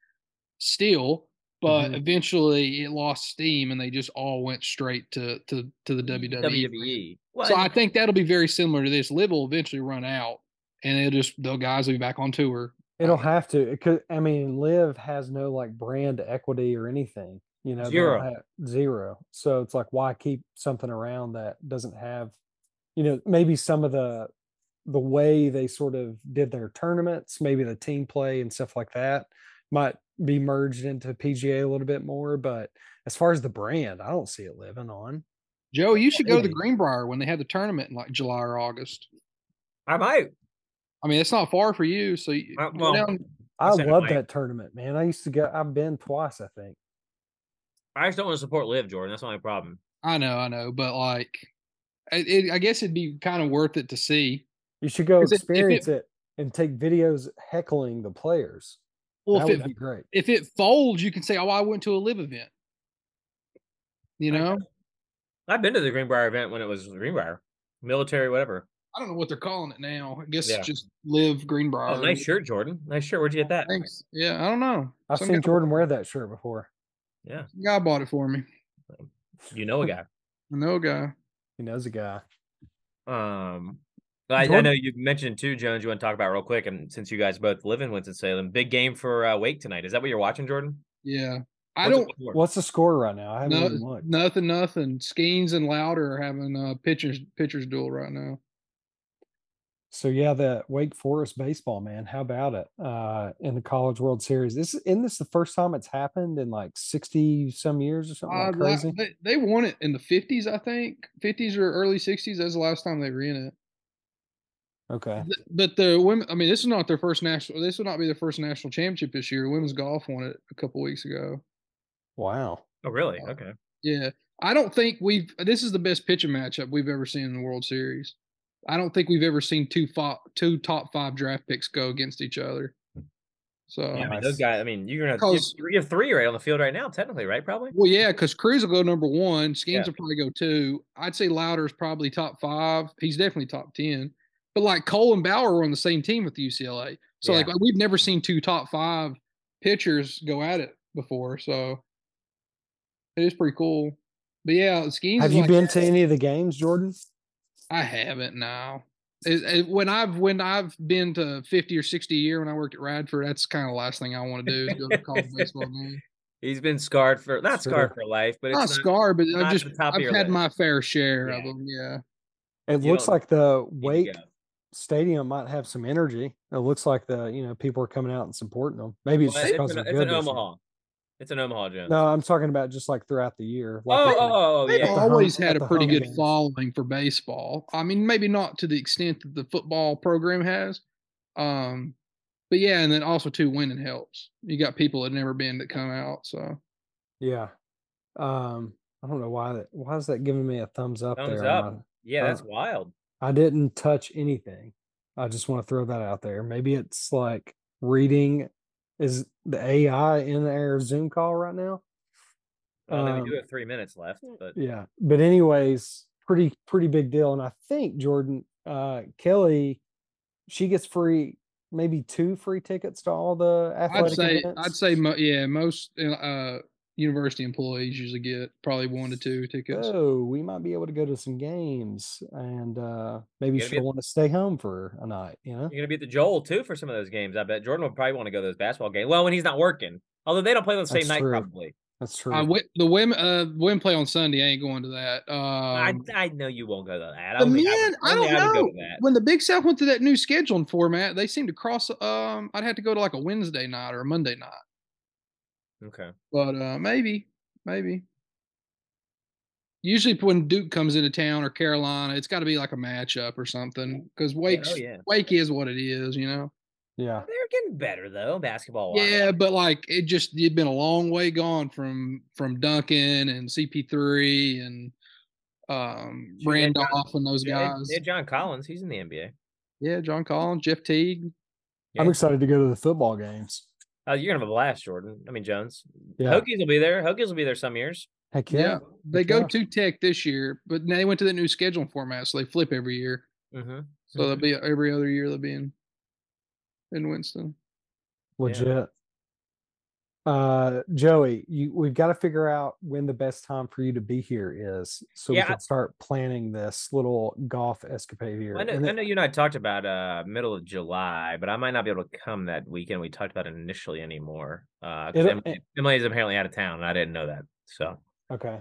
[SPEAKER 4] still, but
[SPEAKER 2] Mhm.
[SPEAKER 4] eventually it lost steam and they just all went straight to to to the. WWE.
[SPEAKER 3] WWE. Well,
[SPEAKER 4] So I think that'll be very similar to this. LIV will eventually run out, and it'll just the guys will be back on tour.
[SPEAKER 2] It'll have to. It could. I mean, LIV has no like brand equity or anything. You know, they
[SPEAKER 3] Zero.
[SPEAKER 2] have- zero. So it's like, why keep something around that doesn't have? You know, maybe some of the the way they sort of did their tournaments, maybe the team play and stuff like that, might be merged into PGA a little bit more. But as far as the brand, I don't see it living on.
[SPEAKER 4] Joe, you should go to the Greenbrier when they have the tournament in like July or August.
[SPEAKER 3] I might.
[SPEAKER 4] I mean, it's not far for you, so you
[SPEAKER 3] Uh, well,
[SPEAKER 4] down-
[SPEAKER 2] I love that tournament, man. I used to go. I've been twice, I think.
[SPEAKER 3] I just don't want to support LIV, Jordan. That's my problem.
[SPEAKER 4] I know, I know, but like, it, it, I guess it'd be kind of worth it to see.
[SPEAKER 2] You should go
[SPEAKER 4] if- if it-
[SPEAKER 2] experience it and take videos heckling the players.
[SPEAKER 4] Well,
[SPEAKER 2] that
[SPEAKER 4] if
[SPEAKER 2] would
[SPEAKER 4] it
[SPEAKER 2] be great.
[SPEAKER 4] if it folds, you can say, "Oh, I went to a LIV event." You know,
[SPEAKER 3] I've been to the Greenbrier event when it was Greenbrier, military, whatever.
[SPEAKER 4] I don't know what they're calling it now. I guess
[SPEAKER 3] Yeah.
[SPEAKER 4] just LIV Greenbrier.
[SPEAKER 3] Oh, nice shirt, Jordan. Nice shirt. Where'd you get that?
[SPEAKER 4] Thanks. Yeah, I don't know.
[SPEAKER 2] I've
[SPEAKER 4] Some
[SPEAKER 2] seen
[SPEAKER 4] guy-
[SPEAKER 2] Jordan wear that shirt before.
[SPEAKER 3] Yeah,
[SPEAKER 4] some guy bought it for me.
[SPEAKER 3] you know a guy. <laughs>
[SPEAKER 4] I know a guy.
[SPEAKER 2] He knows a guy.
[SPEAKER 3] Um, I, I know you mentioned too, Jones. You want to talk about real quick, and since you guys both live in Winston Salem, big game for uh, Wake tonight. Is that what you're watching, Jordan?
[SPEAKER 4] Yeah, I
[SPEAKER 3] What's it
[SPEAKER 4] don't.
[SPEAKER 3] for?
[SPEAKER 2] What's the score right now? I haven't
[SPEAKER 4] No,
[SPEAKER 2] even looked.
[SPEAKER 4] nothing, nothing. Skenes and Lowder are having a pitchers pitchers duel right now.
[SPEAKER 2] So yeah, the Wake Forest baseball, man. How about it? Uh in the College World Series. This isn't this the first time it's happened in like 60 some years or something
[SPEAKER 4] Uh,
[SPEAKER 2] like crazy?
[SPEAKER 4] they, they won it in the fifties, I think. Fifties or early sixties. That's the last time they were in it.
[SPEAKER 2] Okay.
[SPEAKER 4] But the women, I mean, this is not their first national. This will not be their first national championship this year. Women's golf won it a couple weeks ago.
[SPEAKER 2] Wow.
[SPEAKER 3] Oh, really? Okay.
[SPEAKER 4] Yeah, I don't think we've. This is the best pitching matchup we've ever seen in the World Series. I don't think we've ever seen two fi- two top five draft picks go against each other. Hmm. So,
[SPEAKER 3] Yeah, I mean, those guys. I mean, you're gonna you have,
[SPEAKER 4] Because-
[SPEAKER 3] you have three right on the field right now, technically, right? Probably.
[SPEAKER 4] well, yeah, because Crews will go number one. Skenes
[SPEAKER 3] Yeah.
[SPEAKER 4] will probably go two. I'd say Lowder's probably top five. He's definitely top ten. But like Cole and Bauer were on the same team with UCLA, so like we've never seen two top five pitchers go at it before. So it is pretty cool. But yeah, Skenes.
[SPEAKER 2] Have you
[SPEAKER 4] like-
[SPEAKER 2] been to any of the games, Jordan?
[SPEAKER 4] I haven't now. It- it- when I've when I've been to fifty or sixty a year when I worked at Radford, that's kind of the last thing I want to do is go to college <laughs> baseball game.
[SPEAKER 3] He's been scarred for not scarred for life, but it's
[SPEAKER 4] Not
[SPEAKER 3] not,
[SPEAKER 4] scarred, but uh,
[SPEAKER 3] not
[SPEAKER 4] I've just
[SPEAKER 3] the top of
[SPEAKER 4] I've had
[SPEAKER 3] list.
[SPEAKER 4] my fair share of
[SPEAKER 3] Yeah.
[SPEAKER 4] them. Yeah,
[SPEAKER 2] It
[SPEAKER 3] You
[SPEAKER 2] looks like the
[SPEAKER 3] need to
[SPEAKER 2] Wake
[SPEAKER 3] go.
[SPEAKER 2] Stadium might have some energy. It looks like the you know people are coming out and supporting them. Maybe it's
[SPEAKER 3] Well,
[SPEAKER 2] just because
[SPEAKER 3] in, it's
[SPEAKER 2] good
[SPEAKER 3] in
[SPEAKER 2] this year.
[SPEAKER 3] Omaha. It's in Omaha, Jones.
[SPEAKER 2] No, I'm talking about just like throughout the year. Like
[SPEAKER 3] oh,
[SPEAKER 2] at
[SPEAKER 3] oh, oh, oh,
[SPEAKER 4] They've
[SPEAKER 3] yeah.
[SPEAKER 4] always
[SPEAKER 2] home-
[SPEAKER 4] had a pretty good
[SPEAKER 2] games.
[SPEAKER 4] following for baseball. I mean, maybe not to the extent that the football program has. Um, but yeah, and then also too winning helps. You got people that never been that come out. So
[SPEAKER 2] Yeah. Um, I don't know why that why is that giving me a thumbs up
[SPEAKER 3] Thumbs
[SPEAKER 2] there?
[SPEAKER 3] up.
[SPEAKER 2] my-
[SPEAKER 3] Yeah, that's
[SPEAKER 2] Uh,
[SPEAKER 3] wild.
[SPEAKER 2] I didn't touch anything. I just want to throw that out there. Maybe it's like reading is the AI in our Zoom call right now?
[SPEAKER 3] Well, then we do
[SPEAKER 2] um,
[SPEAKER 3] have three minutes left, but
[SPEAKER 2] Yeah. But anyways, pretty pretty big deal. And I think Jordan uh Kelly, she gets free maybe two free tickets to all the
[SPEAKER 4] I'd
[SPEAKER 2] athletic
[SPEAKER 4] say
[SPEAKER 2] events.
[SPEAKER 4] I'd say mo- yeah, most uh university employees usually get probably one to two tickets.
[SPEAKER 2] Oh, we might be able to go to some games and uh maybe
[SPEAKER 3] Gonna
[SPEAKER 2] she'll want to stay home for a night, you know?
[SPEAKER 3] you're gonna be at the Joel too for some of those games. I bet Jordan will probably want to go to those basketball games. Well, when he's not working, although they don't play on the same
[SPEAKER 2] That's
[SPEAKER 3] night,
[SPEAKER 2] true.
[SPEAKER 3] probably.
[SPEAKER 2] That's true.
[SPEAKER 4] I went the women uh women play on Sunday. I ain't going to that.
[SPEAKER 3] I,
[SPEAKER 4] Um,
[SPEAKER 3] I know you won't go to that.
[SPEAKER 4] the
[SPEAKER 3] Only I
[SPEAKER 4] men,
[SPEAKER 3] would,
[SPEAKER 4] I don't
[SPEAKER 3] I
[SPEAKER 4] know.
[SPEAKER 3] go to that.
[SPEAKER 4] When the Big South went to that new scheduling format, they seemed to cross. Um, I'd have to go to like a Wednesday night or a Monday night,
[SPEAKER 3] Okay.
[SPEAKER 4] but uh, maybe, maybe. Usually, when Duke comes into town or Carolina, it's got to be like a matchup or something because Wake,
[SPEAKER 3] oh, yeah.
[SPEAKER 4] Wake is what it is, you know.
[SPEAKER 2] yeah.
[SPEAKER 3] They're getting better though, basketball.
[SPEAKER 4] Yeah, but like it just you've been a long way gone from from Duncan and CP3 and um
[SPEAKER 3] Sure, they had John-
[SPEAKER 4] Randolph and those
[SPEAKER 3] Yeah,
[SPEAKER 4] guys.
[SPEAKER 3] yeah, John Collins, he's in the NBA.
[SPEAKER 4] Yeah, John Collins, Jeff Teague.
[SPEAKER 2] I'm excited to go to the football games.
[SPEAKER 3] Oh, you're gonna have a blast, Jordan. I mean Jones.
[SPEAKER 2] Yeah.
[SPEAKER 3] Hokies will be there. Hokies will be there some years.
[SPEAKER 2] Heck
[SPEAKER 4] Yeah,
[SPEAKER 2] yeah.
[SPEAKER 4] they
[SPEAKER 2] Heck
[SPEAKER 4] go
[SPEAKER 2] yeah.
[SPEAKER 4] to Tech this year, but now they went to the new scheduling format, so they flip every year.
[SPEAKER 3] Mm-hmm.
[SPEAKER 4] So they'll be every other year they'll be in in Winston.
[SPEAKER 2] legit. Uh Joey, you we've got to figure out when the best time for you to be here is so
[SPEAKER 3] Yeah,
[SPEAKER 2] we
[SPEAKER 3] I-
[SPEAKER 2] can start planning this little golf escapade here.
[SPEAKER 3] I know,
[SPEAKER 2] And
[SPEAKER 3] I know you and I talked about uh middle of July, but I might not be able to come that weekend. We talked about it initially anymore. Uh
[SPEAKER 2] It'll-
[SPEAKER 3] Emily, Emily is apparently out of town, and I didn't know that. So
[SPEAKER 2] Okay.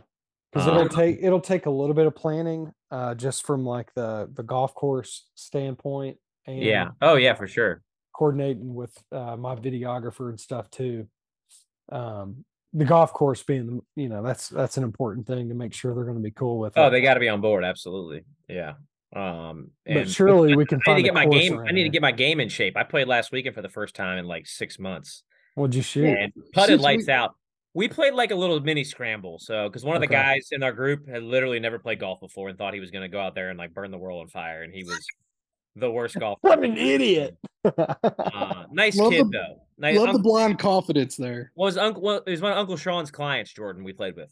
[SPEAKER 2] Because
[SPEAKER 3] Um,
[SPEAKER 2] it'll take it'll take a little bit of planning, uh, just from like the the golf course standpoint, and
[SPEAKER 3] yeah. Oh yeah, for sure.
[SPEAKER 2] coordinating with uh, my videographer and stuff too. Um, the golf course being, you know, that's that's an important thing to make sure they're going to be cool with.
[SPEAKER 3] Oh,
[SPEAKER 2] it.
[SPEAKER 3] they got to be on board. Absolutely. Yeah. Um,
[SPEAKER 2] But surely we can <laughs>
[SPEAKER 3] I
[SPEAKER 2] find
[SPEAKER 3] need to get my game. I need to get my game in shape. I played last weekend for the first time in like six months.
[SPEAKER 2] What'd you shoot?
[SPEAKER 3] and putted
[SPEAKER 4] Since
[SPEAKER 3] lights
[SPEAKER 4] we-
[SPEAKER 3] out. We played like a little mini scramble. So, because one of the guys in our group had literally never played golf before and thought he was going to go out there and like burn the world on fire, and he was the worst <laughs> golfer.
[SPEAKER 2] What an idiot!
[SPEAKER 3] Uh, nice
[SPEAKER 4] Love
[SPEAKER 3] kid
[SPEAKER 4] the-
[SPEAKER 3] though. Nice.
[SPEAKER 4] Love the
[SPEAKER 3] uncle,
[SPEAKER 4] blind confidence there.
[SPEAKER 3] was uncle. Well, it was one of Uncle Sean's clients, Jordan. We played with.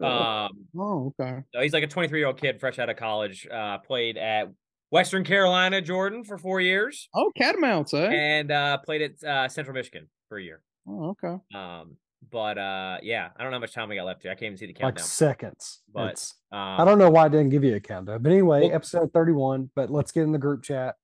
[SPEAKER 3] Um,
[SPEAKER 4] Oh, okay.
[SPEAKER 3] so he's like a 23 year old kid, fresh out of college. Uh, played at Western Carolina, Jordan, for four years,
[SPEAKER 4] Oh, catamounts, eh?
[SPEAKER 3] and uh, played at uh, Central Michigan for a year.
[SPEAKER 4] Oh, okay.
[SPEAKER 3] Um, but uh, yeah, I don't know how much time we got left here. I can't even see the
[SPEAKER 2] like seconds.
[SPEAKER 3] But, um,
[SPEAKER 2] I don't know why I didn't give you a countdown, but anyway,
[SPEAKER 3] well-
[SPEAKER 2] episode thirty-one. But let's get in the group chat.